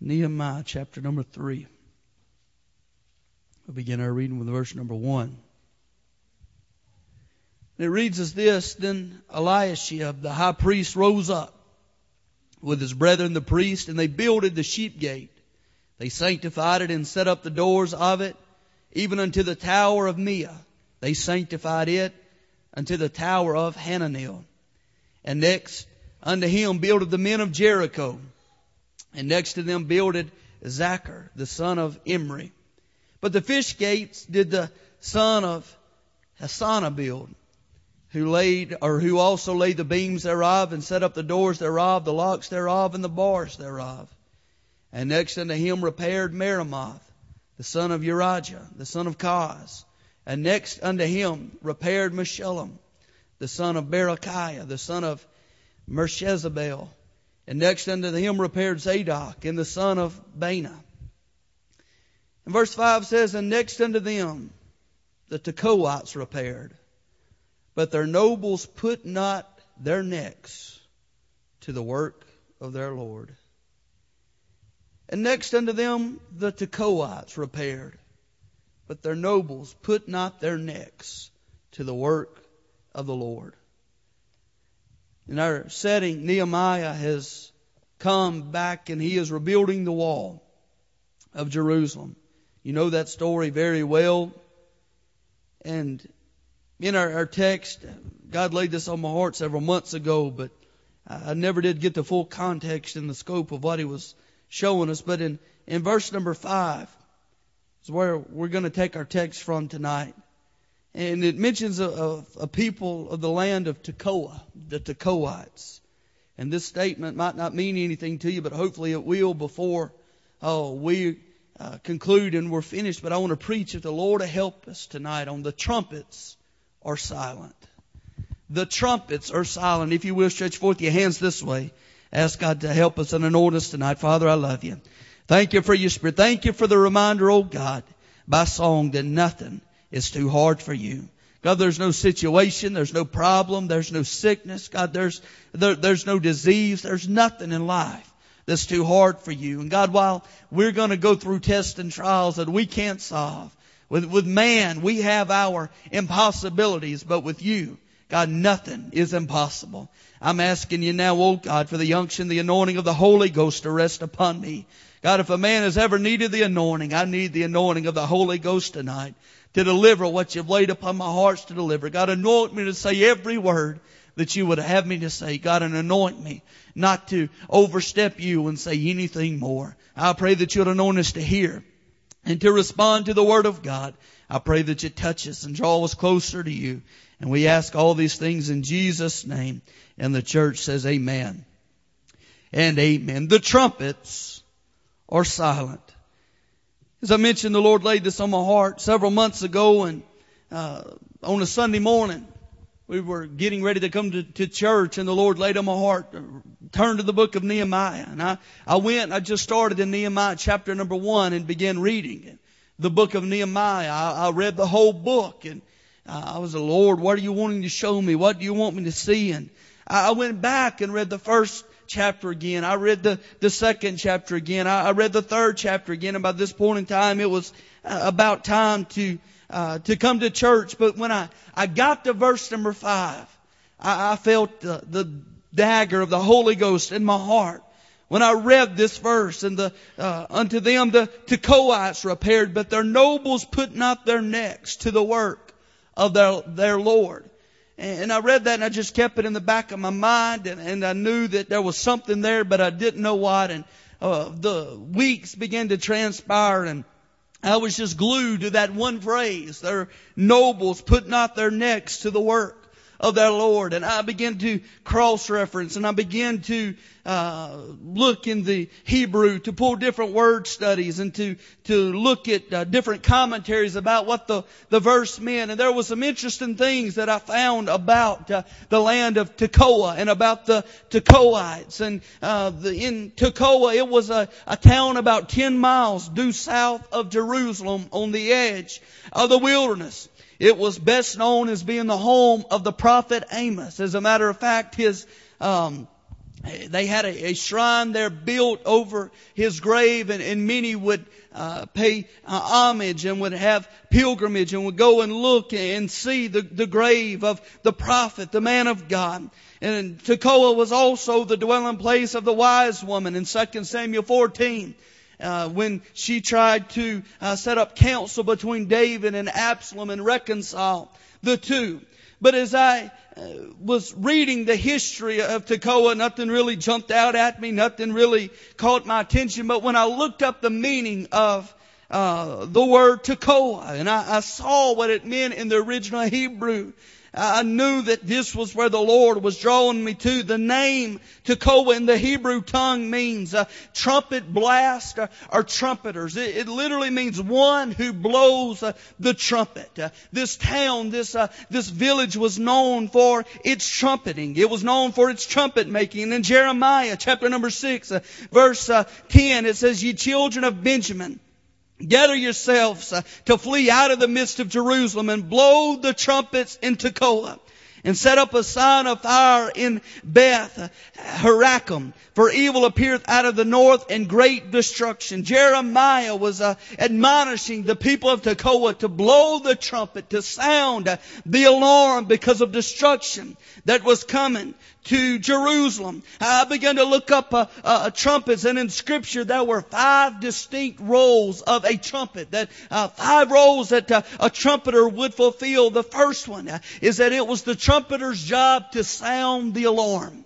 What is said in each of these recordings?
Nehemiah chapter number 3. We'll begin our reading with verse number 1. And it reads as this Then Eliashib, the high priest, rose up with his brethren the priests, and they builded the sheep gate. They sanctified it and set up the doors of it, even unto the tower of Meah. They sanctified it unto the tower of Hananel. And next unto him builded the men of Jericho. And next to them builded Zaccur, the son of Imri. But the fish gates did the son of Hassenaah build, who laid, or who also laid the beams thereof, and set up the doors thereof, the locks thereof, and the bars thereof. And next unto him repaired Meremoth, the son of Urijah, the son of Koz. And next unto him repaired Meshullam, the son of Berechiah, the son of Meshezabel. And next unto him repaired Zadok, and the son of Baana. And verse 5 says, And next unto them the Tekoites repaired, but their nobles put not their necks to the work of their Lord. And next unto them the Tekoites repaired, but their nobles put not their necks to the work of the Lord. In our setting, Nehemiah has come back and he is rebuilding the wall of Jerusalem. You know that story very well. And in our, our text, God laid this on my heart several months ago, but I never did get the full context and the scope of what he was showing us. But in, in verse number five is where we're going to take our text from tonight. And it mentions a, a, a people of the land of Tekoa, the Tekoites. And this statement might not mean anything to you, but hopefully it will before oh, we uh, conclude and we're finished. But I want to preach if the Lord will help us tonight on the trumpets are silent. The trumpets are silent. If you will, stretch forth your hands this way. Ask God to help us and anoint us tonight. Father, I love you. Thank you for your spirit. Thank you for the reminder, oh God, by song that nothing is too hard for you. God, there's no situation, there's no problem, there's no sickness. God, there's, there, there's no disease, there's nothing in life that's too hard for you. And God, while we're going to go through tests and trials that we can't solve, with, with man, we have our impossibilities, but with you, God, nothing is impossible. I'm asking you now, oh God, for the unction, the anointing of the Holy Ghost to rest upon me. God, if a man has ever needed the anointing, I need the anointing of the Holy Ghost tonight to deliver what you've laid upon my hearts to deliver. God, anoint me to say every word that you would have me to say. God, and anoint me not to overstep you and say anything more. I pray that you'll anoint us to hear and to respond to the Word of God. I pray that you touch us and draw us closer to you. And we ask all these things in Jesus' name. And the church says amen and amen. The trumpets are silent. As I mentioned, the Lord laid this on my heart several months ago and uh, on a Sunday morning, we were getting ready to come to, to church and the Lord laid on my heart, turn to the book of Nehemiah. And I, I went, I just started in Nehemiah chapter number one and began reading the book of Nehemiah. I, I read the whole book and I was the Lord, what are you wanting to show me? What do you want me to see? And I went back and read the first chapter again. I read the, the second chapter again. I, I read the third chapter again. And by this point in time, it was uh, about time to, uh, to come to church. But when I, I got to verse number five, I, I felt the, the dagger of the Holy Ghost in my heart. When I read this verse and the, uh, unto them the Tekoites repaired, but their nobles put not their necks to the work of their, their Lord. And I read that and I just kept it in the back of my mind and, and I knew that there was something there, but I didn't know what. And uh, the weeks began to transpire and I was just glued to that one phrase. Their nobles put not their necks to the work of their Lord. And I began to cross-reference and I began to uh, look in the Hebrew to pull different word studies and to to look at uh, different commentaries about what the the verse meant. And there was some interesting things that I found about uh, the land of Tekoa and about the Tekoites. And uh, the, in Tekoa, it was a, a town about ten miles due south of Jerusalem on the edge of the wilderness. It was best known as being the home of the prophet Amos. As a matter of fact, his um, they had a, a, shrine there built over his grave and, and many would uh, pay uh, homage and would have pilgrimage and would go and look and see the, the grave of the prophet, the man of God. And Tekoa was also the dwelling place of the wise woman in 2 Samuel 14. Uh, when she tried to uh, set up counsel between David and Absalom and reconcile the two. But as I uh, was reading the history of Tekoa, nothing really jumped out at me, nothing really caught my attention. But when I looked up the meaning of uh, the word Tekoa, and I, I saw what it meant in the original Hebrew, I knew that this was where the Lord was drawing me to. The name Tekoa in the Hebrew tongue means uh, trumpet blast or, or trumpeters. It, it, literally means one who blows uh, the trumpet. Uh, this town, this uh, this village was known for its trumpeting. It was known for its trumpet making. And in Jeremiah chapter number six, uh, verse uh, ten, it says, "Ye children of Benjamin." Gather yourselves uh, to flee out of the midst of Jerusalem and blow the trumpets in Tekoa and set up a sign of fire in Beth Harakim. For evil appeareth out of the north and great destruction. Jeremiah was uh, admonishing the people of Tekoa to blow the trumpet, to sound the alarm because of destruction that was coming to Jerusalem. I began to look up uh, uh, trumpets, and in Scripture there were five distinct roles of a trumpet. That uh, five roles that uh, a trumpeter would fulfill. The first one uh, is that it was the trumpeter's job to sound the alarm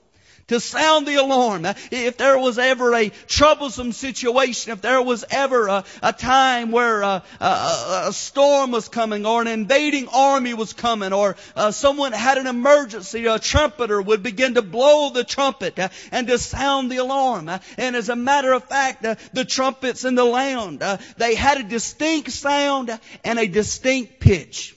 to sound the alarm. If there was ever a troublesome situation, if there was ever a, a time where a, a, a, storm was coming or an invading army was coming or uh, someone had an emergency, a trumpeter would begin to blow the trumpet uh, and to sound the alarm. And as a matter of fact, uh, the trumpets in the land, uh, they had a distinct sound and a distinct pitch.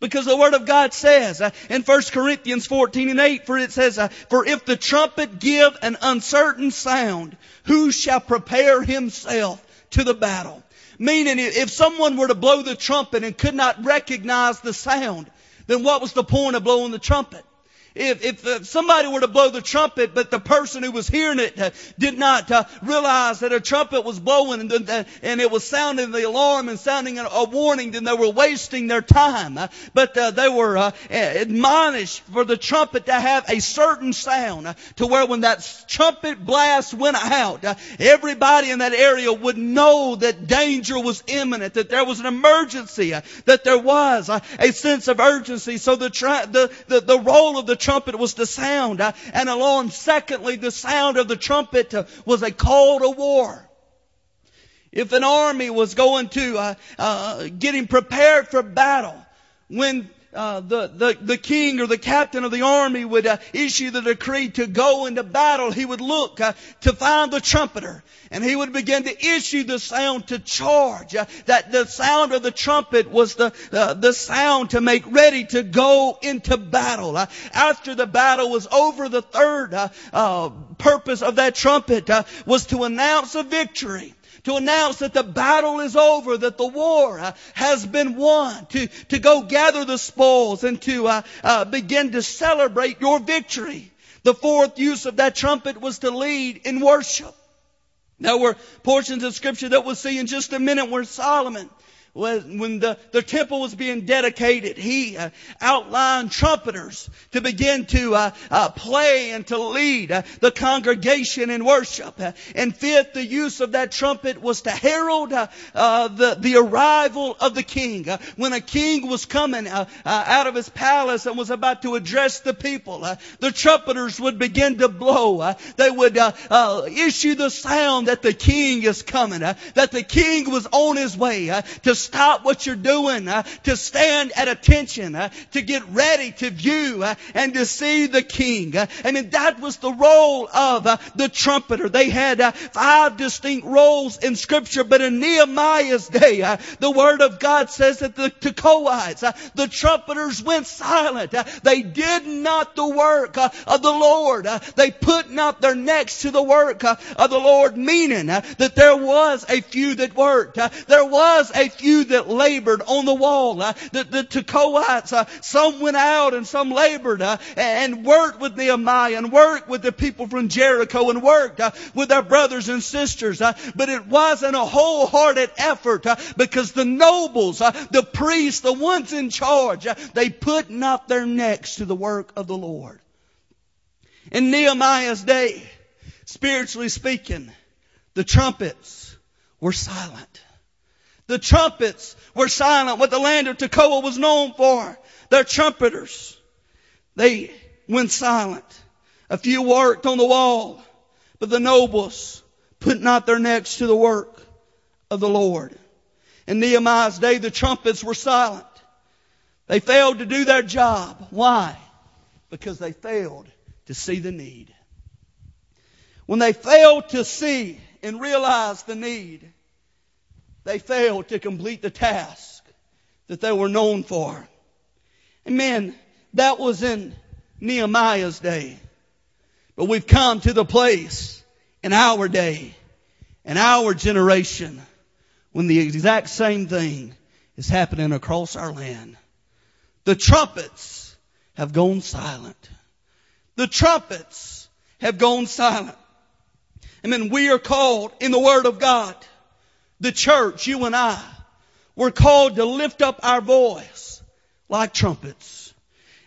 Because the Word of God says uh, in 1 Corinthians 14 and 8, for it says, uh, For if the trumpet give an uncertain sound, who shall prepare himself to the battle? Meaning, if someone were to blow the trumpet and could not recognize the sound, then what was the point of blowing the trumpet? If, if uh, somebody were to blow the trumpet, but the person who was hearing it uh, did not uh, realize that a trumpet was blowing and, uh, and, it was sounding the alarm and sounding a, a warning, then they were wasting their time. Uh, but uh, they were admonished for the trumpet to have a certain sound to where when that trumpet blast went out, everybody in that area would know that danger was imminent, that there was an emergency, that there was a sense of urgency. So the, the, the, the role of the trumpet was to sound an alarm. Secondly, the sound of the trumpet uh, was a call to war. If an army was going to uh, uh, getting prepared for battle, when uh, the, the, the king or the captain of the army would uh, issue the decree to go into battle, he would look uh, to find the trumpeter and he would begin to issue the sound to charge. Uh, that the sound of the trumpet was the, uh, the sound to make ready to go into battle. Uh, after the battle was over, the third purpose of that trumpet was to announce a victory to announce that the battle is over, that the war uh, has been won, to, to go gather the spoils and to uh, uh, begin to celebrate your victory. The fourth use of that trumpet was to lead in worship. There were portions of scripture that we'll see in just a minute where Solomon when the, the temple was being dedicated, he uh, outlined trumpeters to begin to uh, uh, play and to lead uh, the congregation in worship. Uh, and fifth, the use of that trumpet was to herald uh, the, the arrival of the king. when a king was coming out of his palace and was about to address the people, the trumpeters would begin to blow. they would issue the sound that the king is coming, that the king was on his way to stop what you're doing, uh, to stand at attention, uh, to get ready to view uh, and to see the king. Uh, I mean, that was the role of uh, the trumpeter. They had uh, five distinct roles in scripture, but in Nehemiah's day, the word of God says that the Tekoites, the trumpeters went silent. they did not the work of the Lord. they put not their necks to the work of the Lord, meaning that there was a few that worked. there was a few few that labored on the wall. Uh, the, the Tekoites, uh, some went out and some labored uh, and worked with Nehemiah and worked with the people from Jericho and worked uh, with their brothers and sisters. Uh, but it wasn't a wholehearted effort uh, because the nobles, the priests, the ones in charge, they put not their necks to the work of the Lord. In Nehemiah's day, spiritually speaking, the trumpets were silent. The trumpets were silent. What the land of Tekoa was known for. Their trumpeters. They went silent. A few worked on the wall, but the nobles put not their necks to the work of the Lord. In Nehemiah's day, the trumpets were silent. They failed to do their job. Why? Because they failed to see the need. When they failed to see and realize the need, they failed to complete the task that they were known for. Amen. That was in Nehemiah's day. But we've come to the place in our day, in our generation, when the exact same thing is happening across our land. The trumpets have gone silent. The trumpets have gone silent. I mean, we are called in the Word of God, the church, you and I, we're called to lift up our voice like trumpets.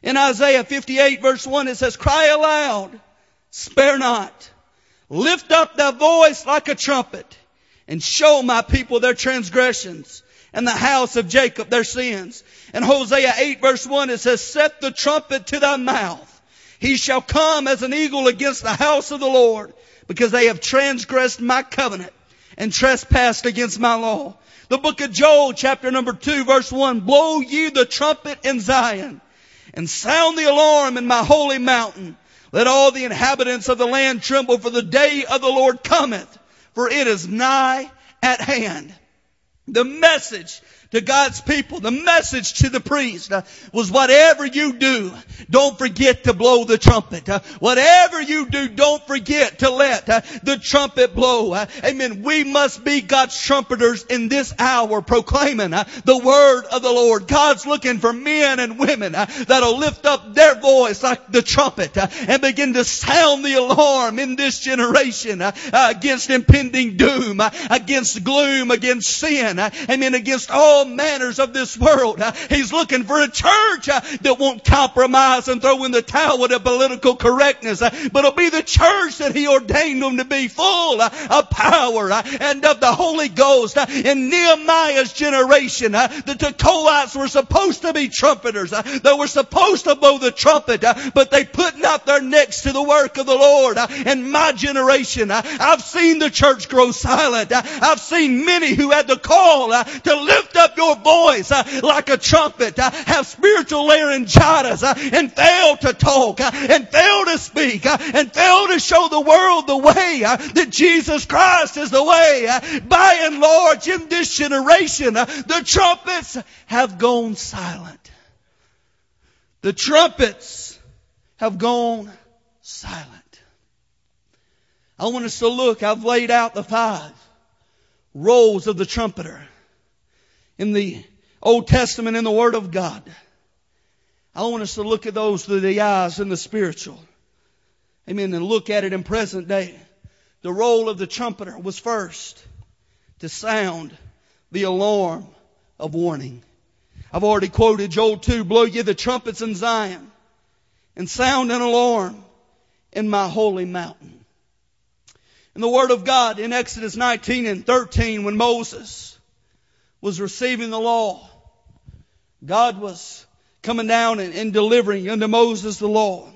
In Isaiah 58 verse 1 it says, cry aloud, spare not, lift up thy voice like a trumpet and show my people their transgressions and the house of Jacob their sins. In Hosea 8 verse 1 it says, set the trumpet to thy mouth he shall come as an eagle against the house of the Lord because they have transgressed my covenant and trespassed against my law. The book of Joel chapter number two verse one, blow ye the trumpet in Zion and sound the alarm in my holy mountain. Let all the inhabitants of the land tremble for the day of the Lord cometh for it is nigh at hand. The message to God's people, the message to the priest uh, was whatever you do, don't forget to blow the trumpet. Uh, whatever you do, don't forget to let uh, the trumpet blow. Uh, amen. We must be God's trumpeters in this hour proclaiming uh, the word of the Lord. God's looking for men and women uh, that'll lift up their voice like the trumpet and begin to sound the alarm in this generation against impending doom, against gloom, against sin, amen, uh, against all manners of this world. Uh, he's looking for a church uh, that won't compromise and throw in the towel with to political correctness, but it'll be the church that He ordained them to be full of power and of the Holy Ghost. In Nehemiah's generation, the Tekoites were supposed to be trumpeters. They were supposed to blow the trumpet, but they put not their necks to the work of the Lord. In my generation, I've seen the church grow silent. I've seen many who had the call to lift up your voice uh, like a trumpet, uh, have spiritual laryngitis, uh, and fail to talk, uh, and fail to speak, uh, and fail to show the world the way uh, that Jesus Christ is the way. By and large, in this generation, the trumpets have gone silent. The trumpets have gone silent. I want us to look, I've laid out the five roles of the trumpeter in the Old Testament in the Word of God. I want us to look at those through the eyes and the spiritual. Amen. And look at it in present day. The role of the trumpeter was first to sound the alarm of warning. I've already quoted Joel 2, blow ye the trumpets in Zion and sound an alarm in my holy mountain. In the Word of God in Exodus 19 and 13 when Moses was receiving the law. God was coming down and, and delivering unto Moses the law.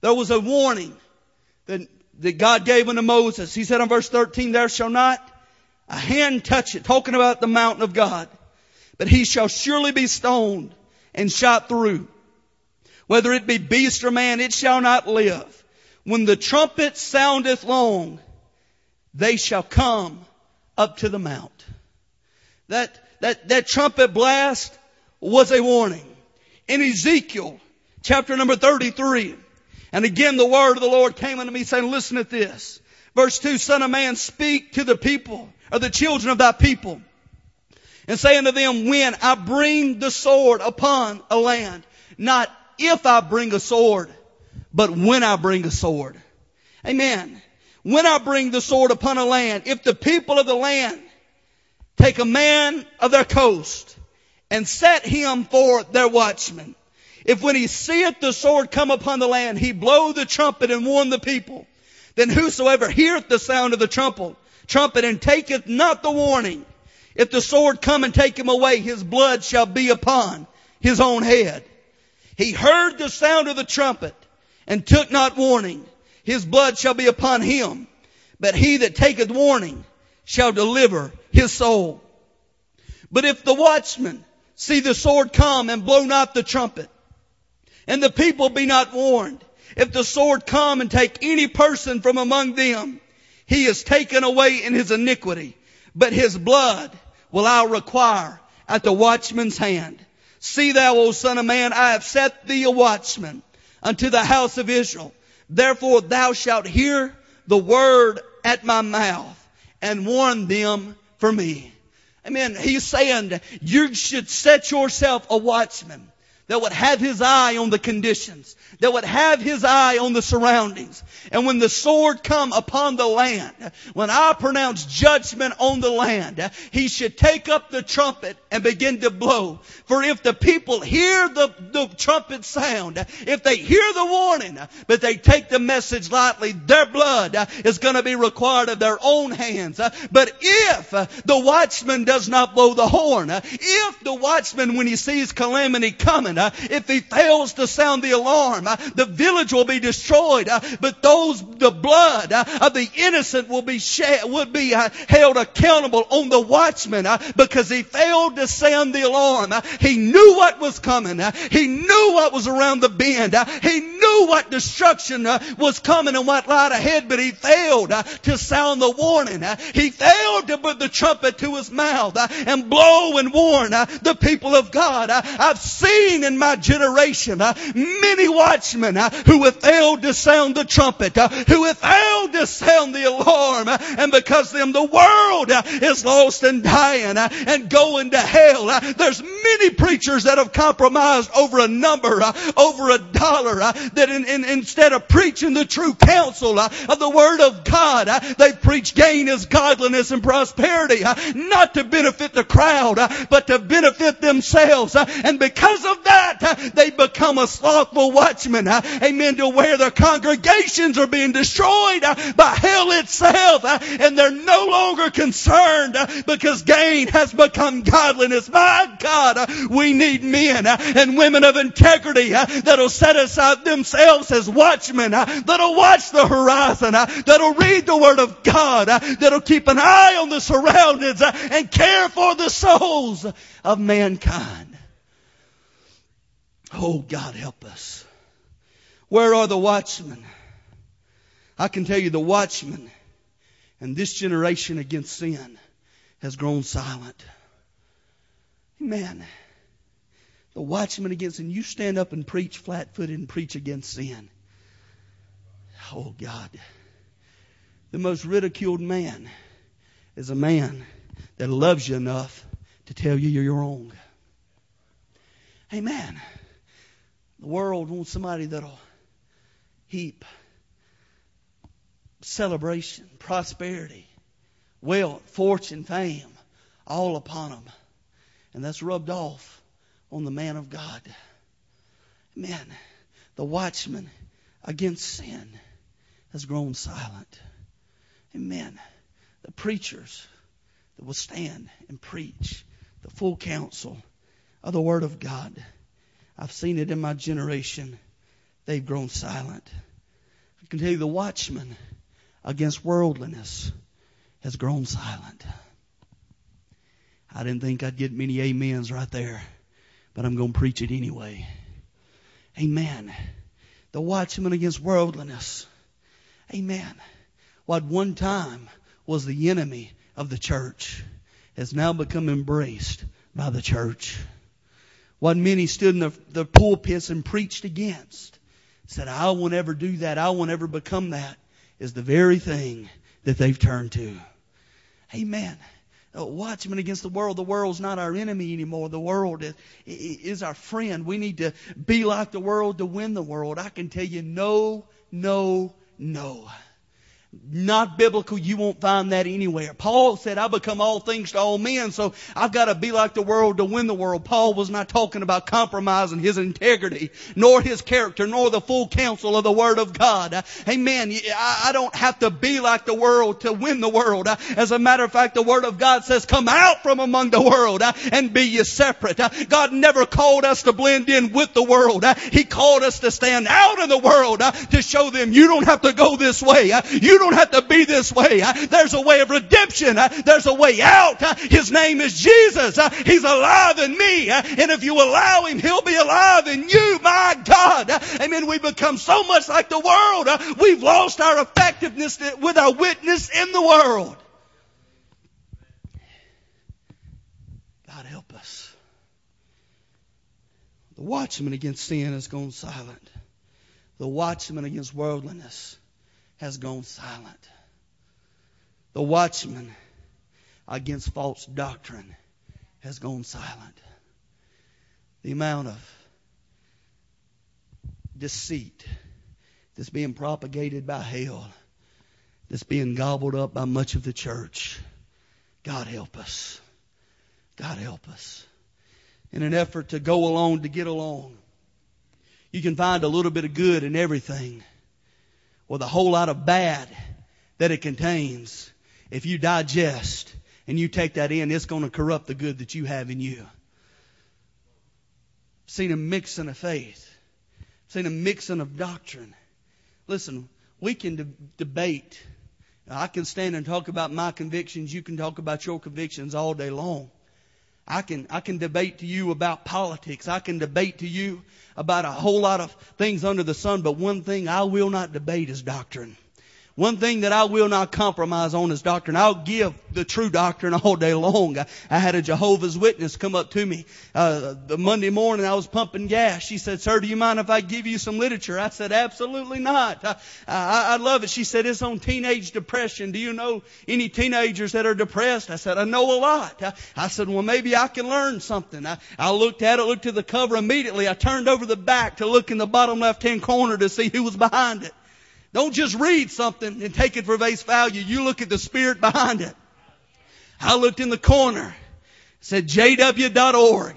There was a warning that, that God gave unto Moses. He said in verse 13, there shall not a hand touch it, talking about the mountain of God, but he shall surely be stoned and shot through. Whether it be beast or man, it shall not live. When the trumpet soundeth long, they shall come up to the mount. That, that, that trumpet blast was a warning. In Ezekiel chapter number 33, and again the word of the Lord came unto me saying, listen at this. Verse 2, son of man, speak to the people, or the children of thy people, and say unto them, when I bring the sword upon a land, not if I bring a sword, but when I bring a sword. Amen. When I bring the sword upon a land, if the people of the land take a man of their coast and set him for their watchman, if when he seeth the sword come upon the land, he blow the trumpet and warn the people, then whosoever heareth the sound of the trumpet, trumpet and taketh not the warning, if the sword come and take him away, his blood shall be upon his own head. He heard the sound of the trumpet and took not warning. His blood shall be upon him. But he that taketh warning shall deliver his soul. But if the watchman see the sword come and blow not the trumpet, and the people be not warned, if the sword come and take any person from among them, he is taken away in his iniquity, but his blood will I require at the watchman's hand. See thou, O son of man, I have set thee a watchman unto the house of Israel. Therefore thou shalt hear the word at my mouth and warn them for me. Amen. He's saying you should set yourself a watchman that would have his eye on the conditions, that would have his eye on the surroundings. And when the sword come upon the land, when I pronounce judgment on the land, he should take up the trumpet and begin to blow. For if the people hear the, the trumpet sound, if they hear the warning, but they take the message lightly, their blood is going to be required of their own hands. But if the watchman does not blow the horn, if the watchman, when he sees calamity coming, if he fails to sound the alarm, the village will be destroyed. Uh, but those, the blood uh, of the innocent will be shed, would be uh, held accountable on the watchman because he failed to sound the alarm. He knew what was coming. He knew what was around the bend. He knew what destruction was coming and what lied ahead, but he failed to sound the warning. He failed to put the trumpet to his mouth and blow and warn the people of God. I've seen in my generation many watchmen uh, who have failed to sound the trumpet, uh, who have failed to sound the alarm, uh, and because them the world is lost and dying and going to hell. There's many preachers that have compromised over a number, over a dollar, that in, in, instead of preaching the true counsel of the Word of God, they preach gain as godliness and prosperity, not to benefit the crowd, but to benefit themselves. And because of that, they become a slothful watchman. Amen. To where their congregations are being destroyed by hell itself, and they're no longer concerned because gain has become godliness. My God, we need men and women of integrity that'll set aside themselves as watchmen, that'll watch the horizon, that'll read the Word of God, that'll keep an eye on the surroundings and care for the souls of mankind. Oh, God help us. Where are the watchmen? I can tell you the watchmen and this generation against sin has grown silent. Amen. The watchman against sin. You stand up and preach flat footed and preach against sin. Oh God. The most ridiculed man is a man that loves you enough to tell you you're wrong. Amen. The world wants somebody that'll heap celebration, prosperity, wealth, fortune, fame, all upon them. And that's rubbed off on the man of God. Man, the watchman against sin has grown silent. Amen. The preachers that will stand and preach the full counsel of the Word of God. I've seen it in my generation. They've grown silent. I can tell you the watchman against worldliness has grown silent. I didn't think I'd get many amens right there, but I'm going to preach it anyway. Amen. The watchman against worldliness. Amen. What one time was the enemy of the church has now become embraced by the church. What many stood in the, the pulpits and preached against, said, I won't ever do that, I won't ever become that, is the very thing that they've turned to. Amen. uh, watchmen against the world. The world's not our enemy anymore. The world is, is our friend. We need to be like the world to win the world. I can tell you no, no, no not biblical. You won't find that anywhere. Paul said, I become all things to all men, so I've got to be like the world to win the world. Paul was not talking about compromising his integrity, nor his character, nor the full counsel of the Word of God. Amen. I don't have to be like the world to win the world. As a matter of fact, the Word of God says, come out from among the world and be ye separate. God never called us to blend in with the world. He called us to stand out in the world to show them you don't have to go this way. You don't have to be this way. Uh, there's a way of redemption. Uh, there's a way out. Uh, his name is Jesus. He's alive in me. And if you allow Him, He'll be alive in you. My God. Amen. We become so much like the world. We've lost our effectiveness with our witness in the world. God help us. The watchman against sin has gone silent. The watchman against worldliness has gone silent. The watchman against false doctrine has gone silent. The amount of deceit that's being propagated by hell, that's being gobbled up by much of the church. God help us. God help us. In an effort to go along, to get along, you can find a little bit of good in everything with a whole lot of bad that it contains, if you digest and you take that in, it's going to corrupt the good that you have in you. I've seen a mixing of faith. I've seen a mixing of doctrine. Listen, we can de- debate. I can stand and talk about my convictions. You can talk about your convictions all day long. I can, I can debate to you about politics. I can debate to you about a whole lot of things under the sun, but one thing I will not debate is doctrine. One thing that I will not compromise on is doctrine. I'll give the true doctrine all day long. I, I had a Jehovah's Witness come up to me uh, the Monday morning. I was pumping gas. She said, "Sir, do you mind if I give you some literature?" I said, "Absolutely not." I, I, I love it. She said, "It's on teenage depression. Do you know any teenagers that are depressed?" I said, "I know a lot." I, I said, "Well, maybe I can learn something." I, I looked at it, looked at the cover immediately. I turned over the back to look in the bottom left-hand corner to see who was behind it. Don't just read something and take it for face value. You look at the spirit behind it. I looked in the corner, said jw.org.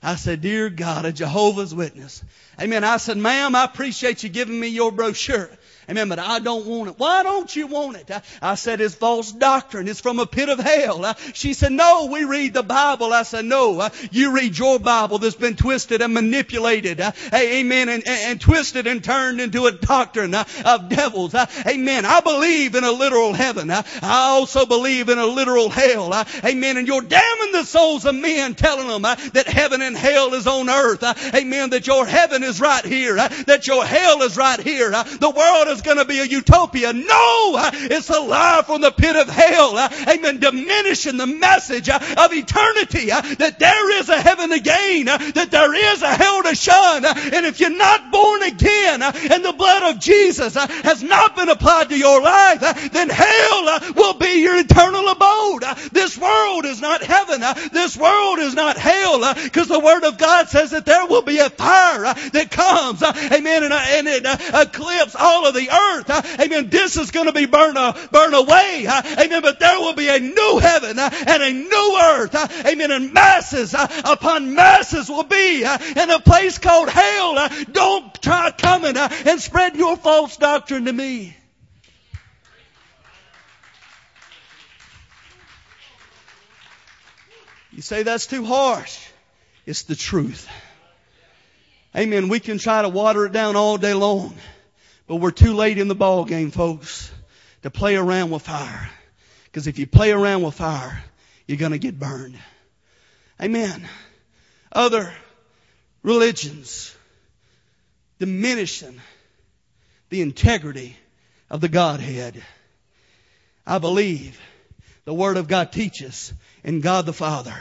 I said, dear God, a Jehovah's Witness. Amen. I said, ma'am, I appreciate you giving me your brochure. Amen. But I don't want it. Why don't you want it? I, I said, it's false doctrine. It's from a pit of hell. Uh, she said, no, we read the Bible. I said, no, you read your Bible that's been twisted and manipulated. Uh, amen. And, and, and, twisted and turned into a doctrine of devils. Amen. I believe in a literal heaven. I also believe in a literal hell. amen. And you're damning the souls of men telling them that heaven and hell is on earth. amen. That your heaven is right here. that your hell is right here. the world is going to be a utopia. No! It's a lie from the pit of hell. Amen. Diminishing the message of eternity that there is a heaven again, that there is a hell to shun. And if you're not born again and the blood of Jesus has not been applied to your life, then hell will be your eternal abode. This world is not heaven. This world is not hell because the Word of God says that there will be a fire that comes, amen, and, it uh, eclipses all of the earth. Amen. This is going to be burned, uh, burned away. Amen. But there will be a new heaven and a new earth. Amen. And masses upon masses will be in a place called hell. Don't try coming and spread your false doctrine to me. You say that's too harsh. It's the truth. Amen. We can try to water it down all day long. But we're too late in the ball game, folks, to play around with fire. Because if you play around with fire, you're going to get burned. Amen. Other religions diminishing the integrity of the Godhead. I believe the Word of God teaches in God the Father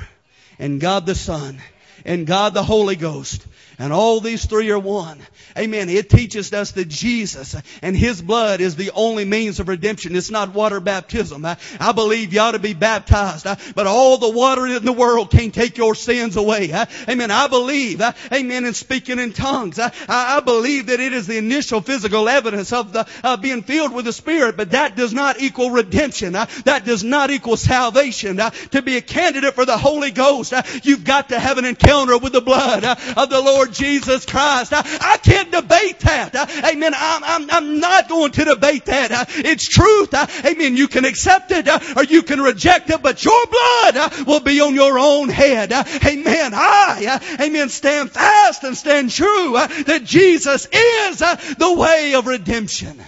and God the Son and God the Holy Ghost. And all these three are one. Amen. It teaches us that Jesus and His blood is the only means of redemption. It's not water baptism. I, I believe you ought to be baptized. Uh, but all the water in the world can't take your sins away. Uh. amen. I believe, uh, amen, in speaking in tongues. I, believe that it is the initial physical evidence of the, uh, being filled with the Spirit, but that does not equal redemption. that does not equal salvation. to be a candidate for the Holy Ghost, you've got to have an encounter with the blood of the Lord Jesus Christ. I, I can't debate that. Amen. I'm, I'm, I'm not going to debate that. It's truth. Amen. You can accept it uh, or you can reject it, but your blood uh, will be on your own head. Uh, amen. I, amen, stand fast and stand true that Jesus is the way of redemption.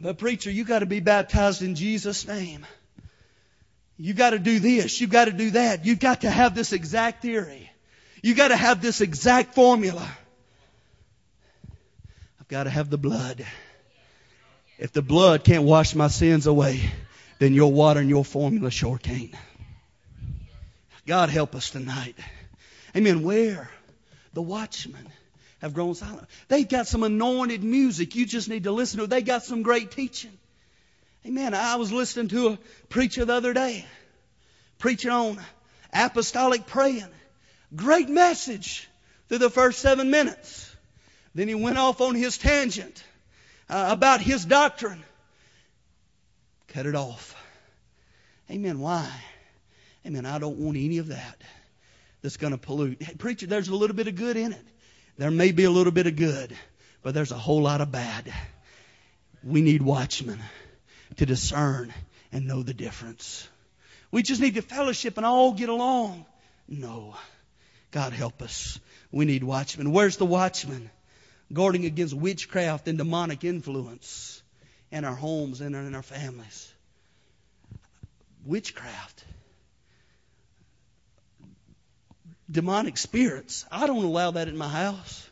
But preacher, you gotta be baptized in Jesus' name. You gotta do this. You gotta do that. You've got to have this exact theory. You gotta have this exact formula. I've gotta have the blood. If the blood can't wash my sins away, then your water and your formula sure can't. God help us tonight. Amen. Where? The watchmen have grown silent. They've got some anointed music. You just need to listen to. They got some great teaching. Amen. I was listening to a preacher the other day preaching on apostolic praying. Great message through the first seven minutes. Then he went off on his tangent uh, about his doctrine. Cut it off. Amen. Why? Amen. I don't want any of that that's going to pollute. Hey, preacher, there's a little bit of good in it. There may be a little bit of good, but there's a whole lot of bad. We need watchmen to discern and know the difference. We just need to fellowship and all get along. No. God help us. We need watchmen. Where's the watchman? Guarding against witchcraft and demonic influence in our homes and in our families. Witchcraft demonic spirits. I don't allow that in my house.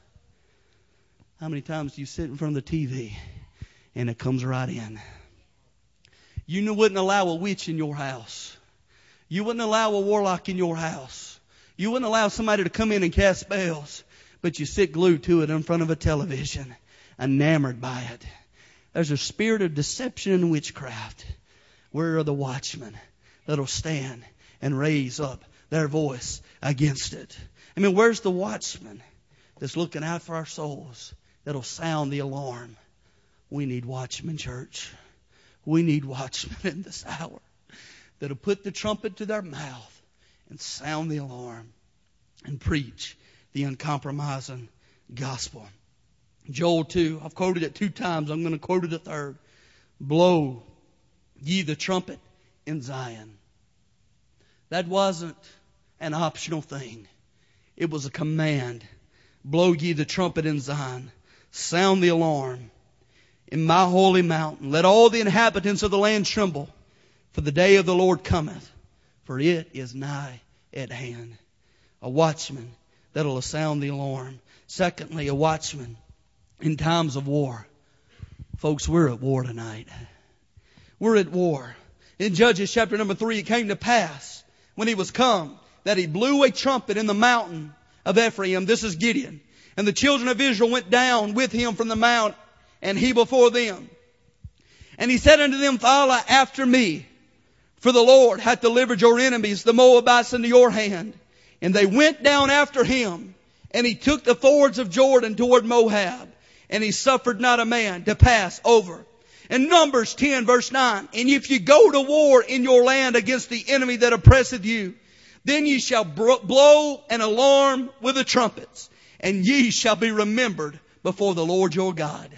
How many times do you sit in front of the TV and it comes right in? You wouldn't allow a witch in your house. You wouldn't allow a warlock in your house. You wouldn't allow somebody to come in and cast spells, but you sit glued to it in front of a television, enamored by it. There's a spirit of deception and witchcraft. Where are the watchmen that'll stand and raise up their voice against it. I mean, where's the watchman that's looking out for our souls that'll sound the alarm? We need watchmen, church. We need watchmen in this hour that'll put the trumpet to their mouth and sound the alarm and preach the uncompromising gospel. Joel 2, I've quoted it two times. I'm going to quote it a third. Blow ye the trumpet in Zion. That wasn't an optional thing. It was a command. Blow ye the trumpet in Zion. Sound the alarm. In my holy mountain, let all the inhabitants of the land tremble, for the day of the Lord cometh, for it is nigh at hand. A watchman that'll sound the alarm. Secondly, a watchman in times of war. Folks, we're at war tonight. We're at war. In Judges chapter number three, it came to pass when he was come that he blew a trumpet in the mountain of Ephraim. This is Gideon. And the children of Israel went down with him from the mount, and he before them. And he said unto them, Follow after me, for the Lord hath delivered your enemies, the Moabites, into your hand. And they went down after him, and he took the fords of Jordan toward Moab, and he suffered not a man to pass over. In Numbers 10 verse 9, and if you go to war in your land against the enemy that oppresseth you, then ye shall blow an alarm with the trumpets, and ye shall be remembered before the Lord your God.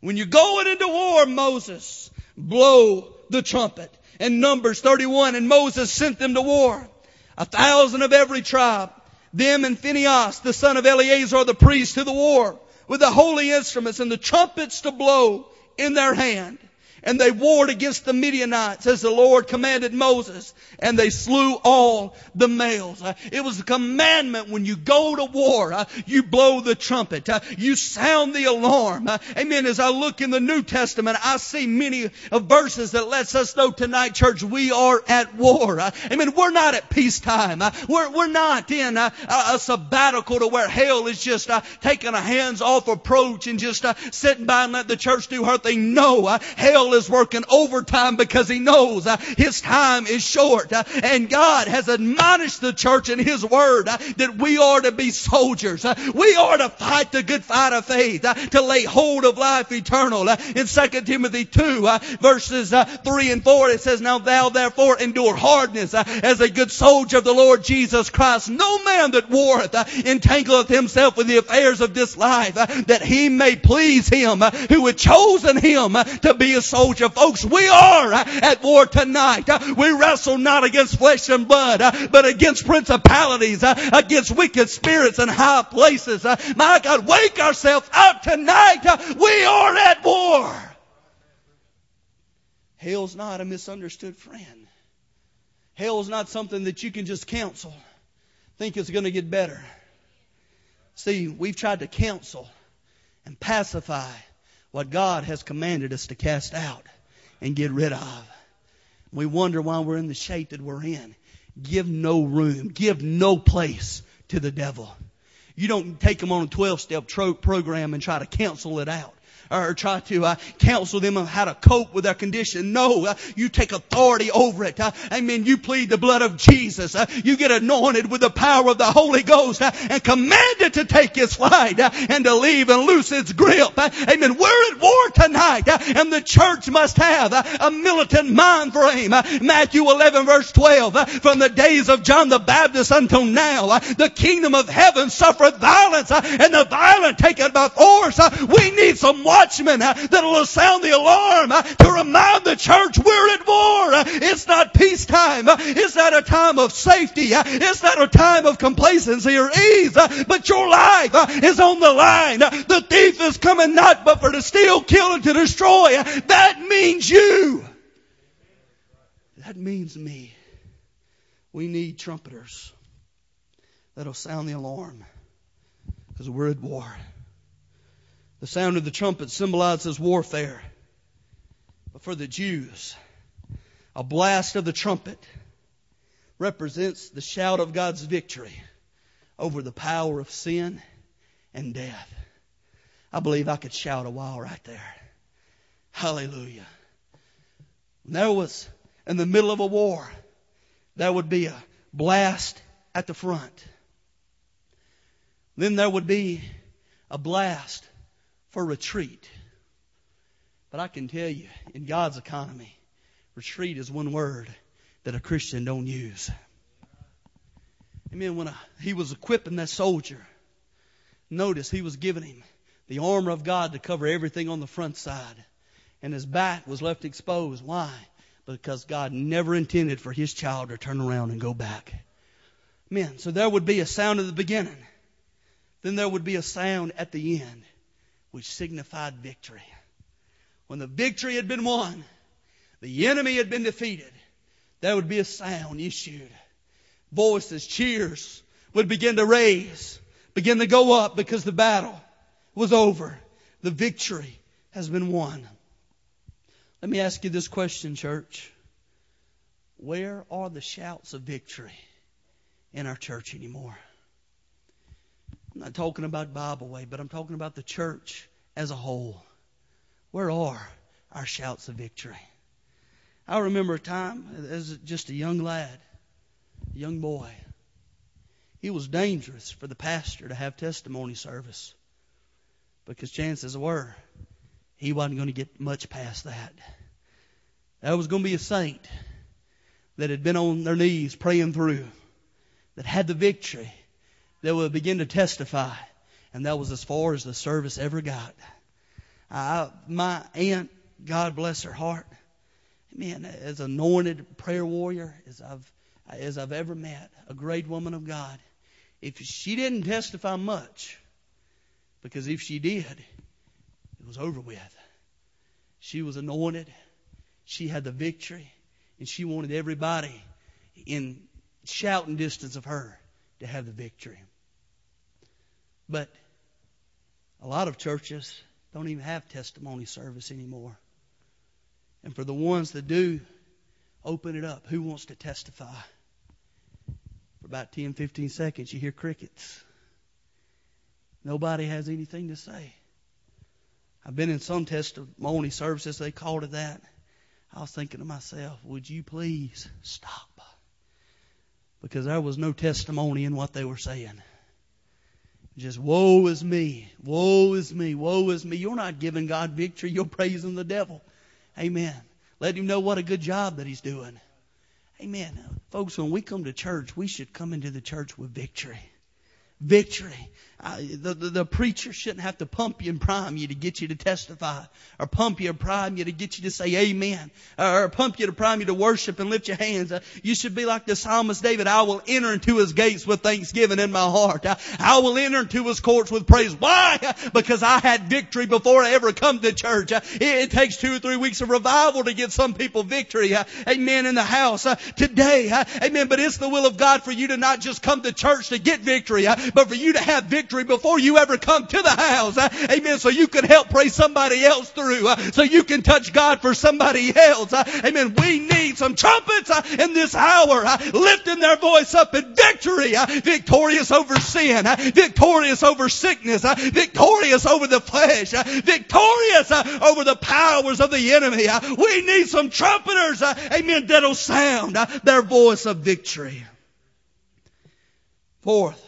When you're going into war, Moses, blow the trumpet. In Numbers 31, and Moses sent them to war. A thousand of every tribe. Them and Phinehas, the son of Eleazar the priest, to the war with the holy instruments and the trumpets to blow in their hand. And they warred against the Midianites as the Lord commanded Moses, and they slew all the males. Uh, it was a commandment when you go to war, uh, you blow the trumpet, uh, you sound the alarm. Uh, amen. As I look in the New Testament, I see many uh, verses that lets us know tonight, church, we are at war. Uh, amen. We're not at peacetime. We're, we're not in a, a sabbatical to where hell is just taking a hands-off approach and just sitting by and let the church do her thing. No, hell is working overtime because he knows uh, his time is short. Uh, and God has admonished the church in his word uh, that we are to be soldiers. Uh, we are to fight the good fight of faith, uh, to lay hold of life eternal. Uh, in 2 Timothy 2 verses 3 and 4 it says, Now thou therefore endure hardness as a good soldier of the Lord Jesus Christ. No man that warreth entangleth himself with the affairs of this life that he may please him who had chosen him to be a soldier soldier. Folks, we are uh, at war tonight. Uh, we wrestle not against flesh and blood, uh, but against principalities, against wicked spirits in high places. My God, wake ourselves up tonight. We are at war. Hell's not a misunderstood friend. Hell's not something that you can just counsel, think it's going to get better. See, we've tried to counsel and pacify what God has commanded us to cast out and get rid of. We wonder why we're in the shape that we're in. Give no room, give no place to the devil. You don't take them on a 12 step program and try to cancel it out or try to uh, counsel them on how to cope with their condition. No, uh, you take authority over it. Uh, amen. You plead the blood of Jesus. Uh, you get anointed with the power of the Holy Ghost uh, and command it to take its flight uh, and to leave and loose its grip. amen. We're at war tonight and the church must have a militant mind frame. Matthew 11 verse 12. From the days of John the Baptist until now, the kingdom of heaven suffereth violence and the violent take it by force. We need some watchmen uh, that will sound the alarm uh, to remind the church we're at war. Uh, it's not peacetime. It's not a time of safety. It's not a time of complacency or ease, but your life is on the line. The thief is coming not but for to steal, kill, and to destroy. That means you. That means me. We need trumpeters that'll sound the alarm because we're at war. The sound of the trumpet symbolizes warfare. But for the Jews, a blast of the trumpet represents the shout of God's victory over the power of sin and death. I believe I could shout a while right there. Hallelujah. When there was in the middle of a war, there would be a blast at the front. Then there would be a blast for retreat. But I can tell you, in God's economy, retreat is one word that a Christian don't use. Amen. When a, he was equipping that soldier, notice he was giving him the armor of God to cover everything on the front side. And his back was left exposed. Why? Because God never intended for his child to turn around and go back. Amen. So there would be a sound at the beginning. Then there would be a sound at the end which signified victory. When the victory had been won, the enemy had been defeated, there would be a sound issued. Voices, cheers would begin to raise, begin to go up because the battle was over. The victory has been won. Let me ask you this question, church. Where are the shouts of victory in our church anymore? I'm not talking about Bible way, but I'm talking about the church as a whole. Where are our shouts of victory? I remember a time as just a young lad, a young boy. It was dangerous for the pastor to have testimony service because chances were he wasn't going to get much past that. There was going to be a saint that had been on their knees praying through, that had the victory, that would begin to testify. And that was as far as the service ever got. I, my aunt, God bless her heart, man, as anointed prayer warrior as I've as I've ever met, a great woman of God. If she didn't testify much, because if she did, it was over with. She was anointed. she had the victory and she wanted everybody in shouting distance of her to have the victory. But a lot of churches don't even have testimony service anymore. And for the ones that do, open it up. Who wants to testify? For about 10, 15 seconds, you hear crickets. Nobody has anything to say. I've been in some testimony services, they called it that. I was thinking to myself, would you please stop? Because there was no testimony in what they were saying. Just woe is me, woe is me, woe is me. You're not giving God victory, you're praising the devil. Amen. Let him know what a good job that he's doing. Amen. Folks, when we come to church, we should come into the church with victory victory. Uh, the, the, the, preacher shouldn't have to pump you and prime you to get you to testify, or pump you and prime you to get you to say amen, or pump you to prime you to worship and lift your hands. Uh, you should be like the psalmist David. I will enter into his gates with thanksgiving in my heart. I, I will enter into his courts with praise. Why? Because I had victory before I ever come to church. Uh, it, it, takes two or three weeks of revival to get some people victory. Uh, amen in the house uh, today. Uh, amen. But it's the will of God for you to not just come to church to get victory but for you to have victory before you ever come to the house. Uh, amen. So you can help pray somebody else through. Uh, so you can touch God for somebody else. Uh, amen. We need some trumpets uh, in this hour, uh, lifting their voice up in victory, uh, victorious over sin, victorious over sickness, victorious over the flesh, victorious over the powers of the enemy. We need some trumpeters, amen, that'll sound their voice of victory. Fourth,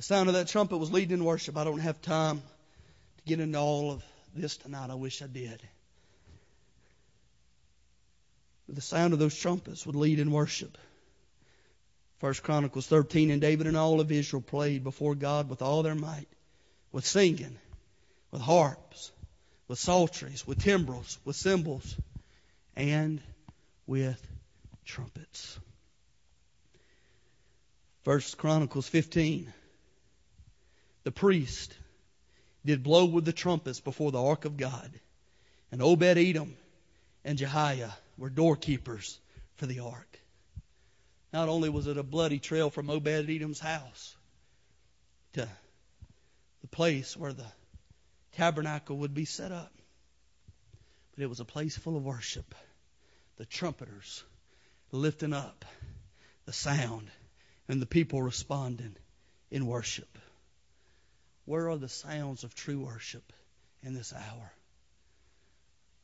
the sound of that trumpet was leading in worship. I don't have time to get into all of this tonight. I wish I did. But the sound of those trumpets would lead in worship. First Chronicles 13, and David and all of Israel played before God with all their might, with singing, with harps, with psalteries, with timbrels, with cymbals, and with trumpets. First Chronicles 15 the priest did blow with the trumpets before the ark of God. And Obed Edom and Jehiah were doorkeepers for the ark. Not only was it a bloody trail from Obed Edom's house to the place where the tabernacle would be set up, but it was a place full of worship. The trumpeters lifting up the sound and the people responding in worship. Where are the sounds of true worship in this hour?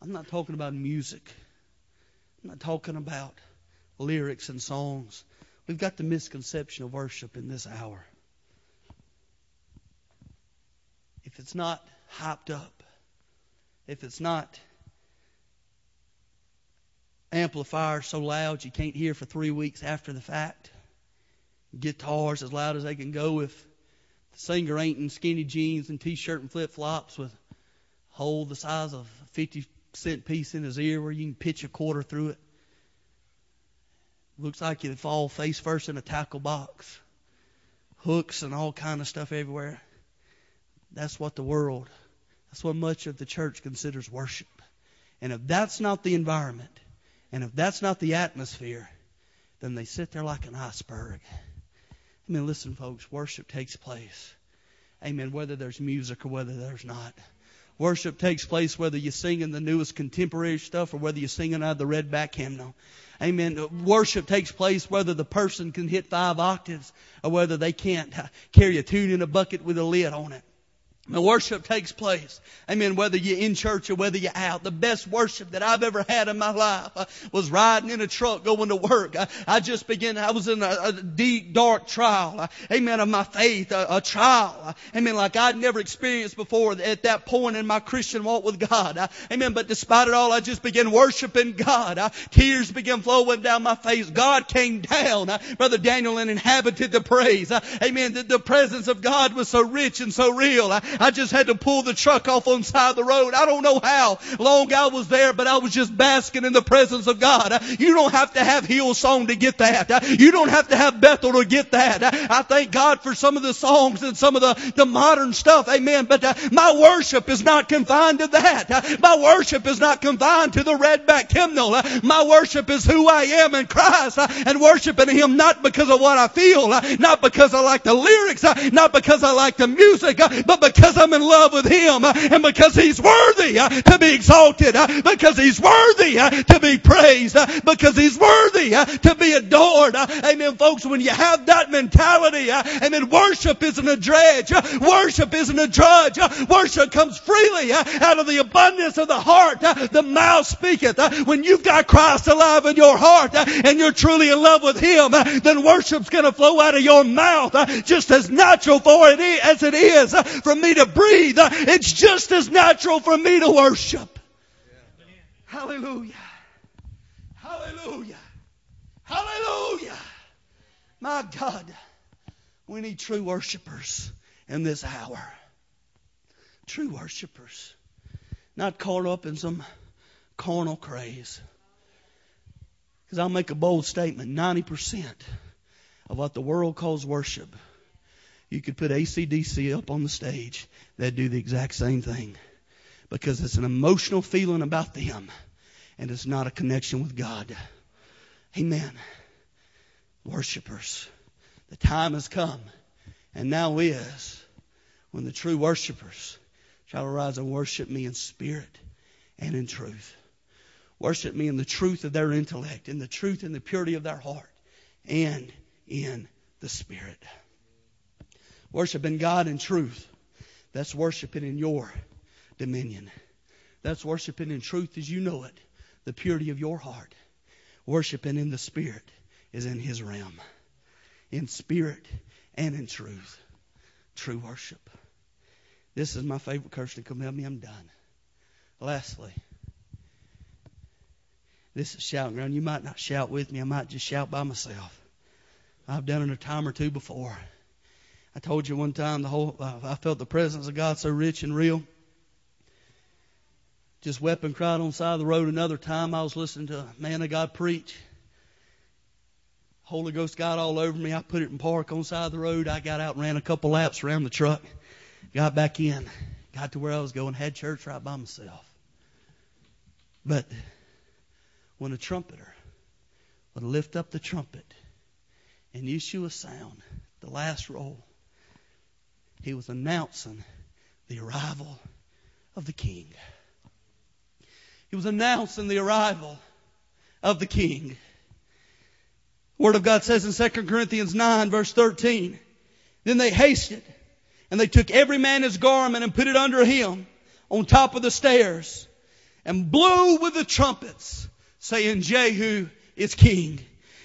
I'm not talking about music. I'm not talking about lyrics and songs. We've got the misconception of worship in this hour. If it's not hyped up, if it's not amplifier so loud you can't hear for three weeks after the fact, guitars as loud as they can go if singer ain't in skinny jeans and t-shirt and flip-flops with a hole the size of a 50 cent piece in his ear where you can pitch a quarter through it. Looks like you'd fall face first in a tackle box. Hooks and all kind of stuff everywhere. That's what the world, that's what much of the church considers worship. And if that's not the environment, and if that's not the atmosphere, then they sit there like an iceberg. I mean, listen, folks, worship takes place. Amen. Whether there's music or whether there's not. Worship takes place whether you're singing the newest contemporary stuff or whether you're singing out of the redback hymnal. Amen. Worship takes place whether the person can hit five octaves or whether they can't carry a tune in a bucket with a lid on it. The worship takes place. Amen. Whether you're in church or whether you're out. The best worship that I've ever had in my life uh, was riding in a truck going to work. I, just began, I was in a, deep, dark trial. Uh, amen. Of my faith, a, trial. Uh, amen. Like I'd never experienced before at that point in my Christian walk with God. Amen. But despite it all, I just began worshiping God. Tears began flowing down my face. God came down. Brother Daniel and inhabited the praise. Amen. The, presence of God was so rich and so real. I just had to pull the truck off on the side of the road. I don't know how long I was there, but I was just basking in the presence of God. You don't have to have Hillsong to get that. You don't have to have Bethel to get that. I thank God for some of the songs and some of the, the modern stuff. Amen. But uh, my worship is not confined to that. My worship is not confined to the redback hymnal. My worship is who I am in Christ and worshiping Him not because of what I feel, not because I like the lyrics, not because I like the music, but because I'm in love with Him and because He's worthy uh, to be exalted, uh, because He's worthy uh, to be praised, because He's worthy to be adored. Amen, folks. When you have that mentality, amen, worship isn't a dredge. Worship isn't a drudge. Worship comes freely out of the abundance of the heart. The mouth speaketh. When you've got Christ alive in your heart and you're truly in love with Him, then worship's going to flow out of your mouth just as natural for it as it is for me to breathe. It's just as natural for me to worship. Hallelujah. Hallelujah. Hallelujah. My God, we need true worshipers in this hour. True worshipers. Not caught up in some carnal craze. Because I'll make a bold statement 90% of what the world calls worship, you could put ACDC up on the stage, they'd do the exact same thing. Because it's an emotional feeling about them, and it's not a connection with God. Amen. Worshippers, the time has come, and now is, when the true worshippers shall arise and worship me in spirit and in truth. Worship me in the truth of their intellect, in the truth and the purity of their heart, and in the Spirit. Worshiping God in truth. That's worshiping in your dominion. That's worshiping in truth as you know it, the purity of your heart. Worshiping in the Spirit is in His realm. In spirit and in truth. True worship. This is my favorite Kirsten. Come help me, I'm done. Lastly, this is shouting ground. You might not shout with me. I might just shout by myself. I've done it a time or two before. I told you one time the whole uh, I felt the presence of God so rich and real. Just wept and cried on the side of the road. Another time I was listening to a man of God preach. Holy Ghost got all over me. I put it in park on the side of the road. I got out and ran a couple laps around the truck. Got back in. Got to where I was going. Had church right by myself. But when a trumpeter would lift up the trumpet and issue a sound, the last roll, he was announcing the arrival of the king. He was announcing the arrival of the king. Word of God says in 2 Corinthians 9 verse 13, then they hasted and they took every man his garment and put it under him on top of the stairs and blew with the trumpets saying Jehu is king.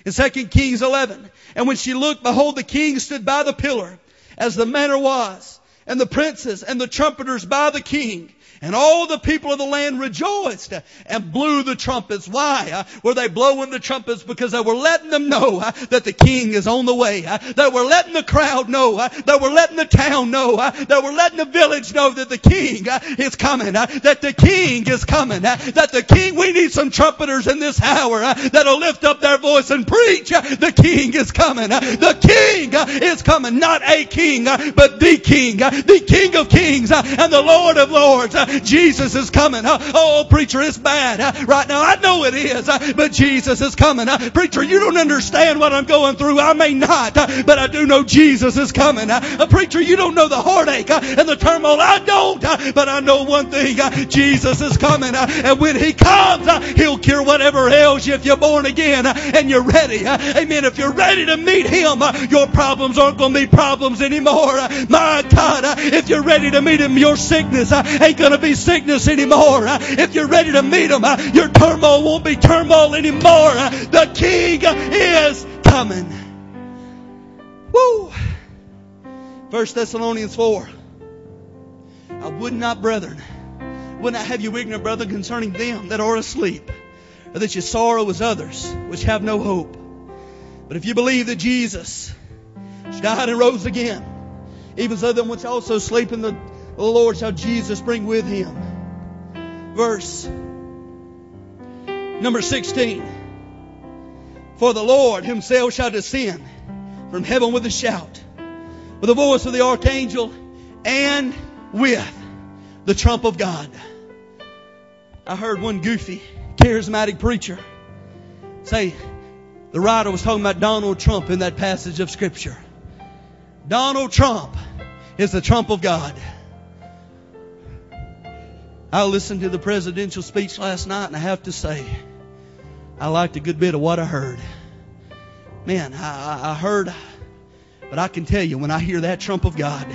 In 2 Kings 11, and when she looked, behold, the king stood by the pillar, as the manner was, and the princes and the trumpeters by the king. And all the people of the land rejoiced and blew the trumpets. Why? Uh, were they blowing the trumpets? Because they were letting them know uh, that the king is on the way. Uh, they were letting the crowd know. They were letting the town know. They were letting the village know that the king is coming. That the king is coming. That the king, we need some trumpeters in this hour that'll lift up their voice and preach. The king is coming. The king is coming. Not a king, but the king. The king of kings and the lord of lords. Jesus is coming. Oh, preacher, it's bad right now. I know it is, but Jesus is coming. Preacher, you don't understand what I'm going through. I may not, but I do know Jesus is coming. Uh, preacher, you don't know the heartache and the turmoil. I don't, but I know one thing. Jesus is coming. And when He comes, He'll cure whatever ails you if you're born again and you're ready. Amen. If you're ready to meet Him, your problems aren't going to be problems anymore. My God, if you're ready to meet Him, your sickness ain't going to be sickness anymore. If you're ready to meet Him, your turmoil won't be turmoil anymore. The King is coming. Woo! First Thessalonians 4. I would not, brethren, would not have you ignorant, brethren, concerning them that are asleep, or that you sorrow as others, which have no hope. But if you believe that Jesus died and rose again, even so them which also sleep in the the Lord shall Jesus bring with him. Verse number 16. For the Lord himself shall descend from heaven with a shout, with the voice of the archangel, and with the trump of God. I heard one goofy, charismatic preacher say the writer was talking about Donald Trump in that passage of Scripture. Donald Trump is the trump of God. I listened to the presidential speech last night and I have to say, I liked a good bit of what I heard. Man, I, I heard, but I can tell you when I hear that trump of God,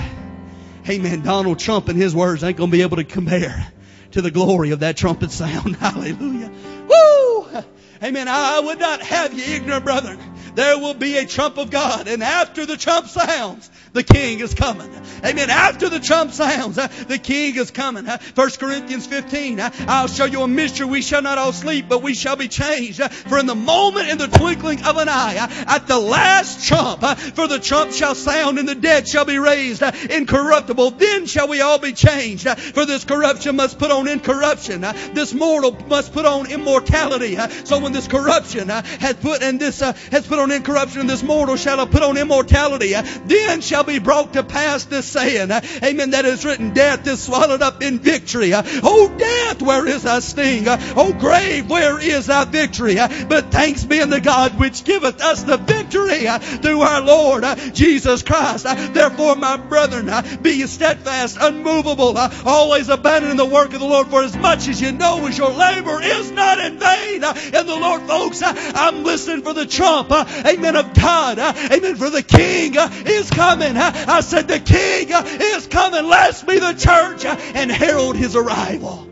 hey man, Donald Trump and his words ain't going to be able to compare to the glory of that trumpet sound. Hallelujah. Woo! Amen. I would not have you ignorant, brethren. There will be a trump of God, and after the trump sounds, the king is coming. Amen. After the trump sounds, uh, the king is coming. Uh, 1 Corinthians 15, uh, I'll show you a mystery. We shall not all sleep, but we shall be changed. Uh, for in the moment, in the twinkling of an eye, uh, at the last trump, uh, for the trump shall sound and the dead shall be raised incorruptible. Then shall we all be changed. For this corruption must put on incorruption. This mortal must put on immortality. So when this corruption has put and this has put on incorruption and this mortal shall have put on immortality, then shall be brought to pass this saying, amen, that is written, death is swallowed up in victory. Oh death, where is thy sting? Oh grave, where is thy victory? But thanks be unto God which giveth us the victory through our Lord Jesus Christ. Therefore, my brethren, be steadfast, unmovable, always abandoning the work of the Lord for as much as you know as your labor is not in vain. In the Lord, folks, I'm listening for the trump, amen, of God. Amen, for the King is coming. I said, the King is coming. Let's be the church and herald his arrival.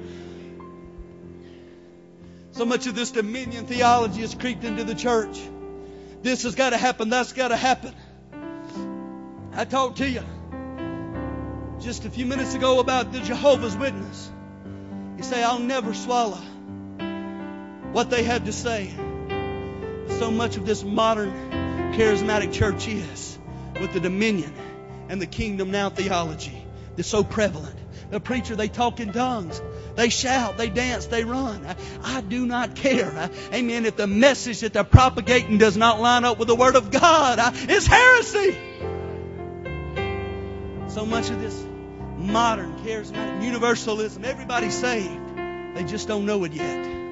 So much of this dominion theology has creeped into the church. This has got to happen. That's got to happen. I talked to you just a few minutes ago about the Jehovah's Witness. You say, I'll never swallow what they had to say. So much of this modern charismatic church is with the dominion and the kingdom now theology that's so prevalent. The preacher, they talk in tongues. They shout, they dance, they run. I, I, do not care. Amen. If the message that they're propagating does not line up with the Word of God, it's heresy. So much of this modern charismatic universalism, everybody's saved. They just don't know it yet.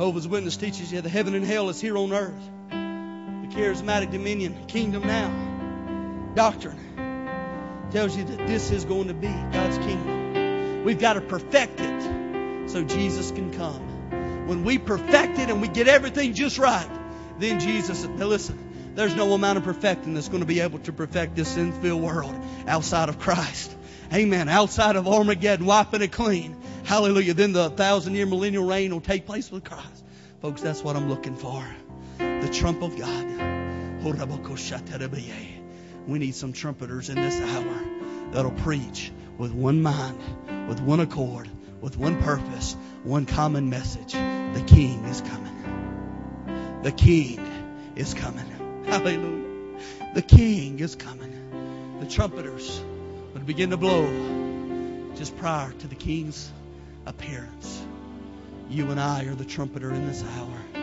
Jehovah's Witness teaches you the heaven and hell is here on earth. The charismatic dominion, kingdom now, doctrine tells you that this is going to be God's kingdom. We've got to perfect it so Jesus can come. When we perfect it and we get everything just right, then Jesus, now listen, there's no amount of perfecting that's going to be able to perfect this sin filled world outside of Christ. Amen. Outside of Armageddon, wiping it clean. Hallelujah. Then the thousand year millennial reign will take place with Christ. Folks, that's what I'm looking for. The trump of God. We need some trumpeters in this hour that'll preach with one mind, with one accord, with one purpose, one common message. The King is coming. The King is coming. Hallelujah. The King is coming. The trumpeters would begin to blow just prior to the King's appearance. You and I are the trumpeter in this hour.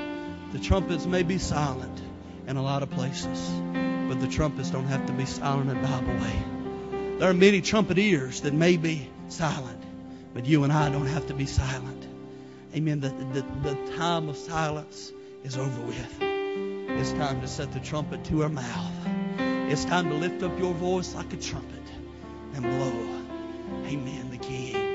The trumpets may be silent in a lot of places, but the trumpets don't have to be silent in Bible way. There are many trumpeteers that may be silent, but you and I don't have to be silent. Amen. The, the, the time of silence is over with. It's time to set the trumpet to our mouth. It's time to lift up your voice like a trumpet and blow. Amen. The King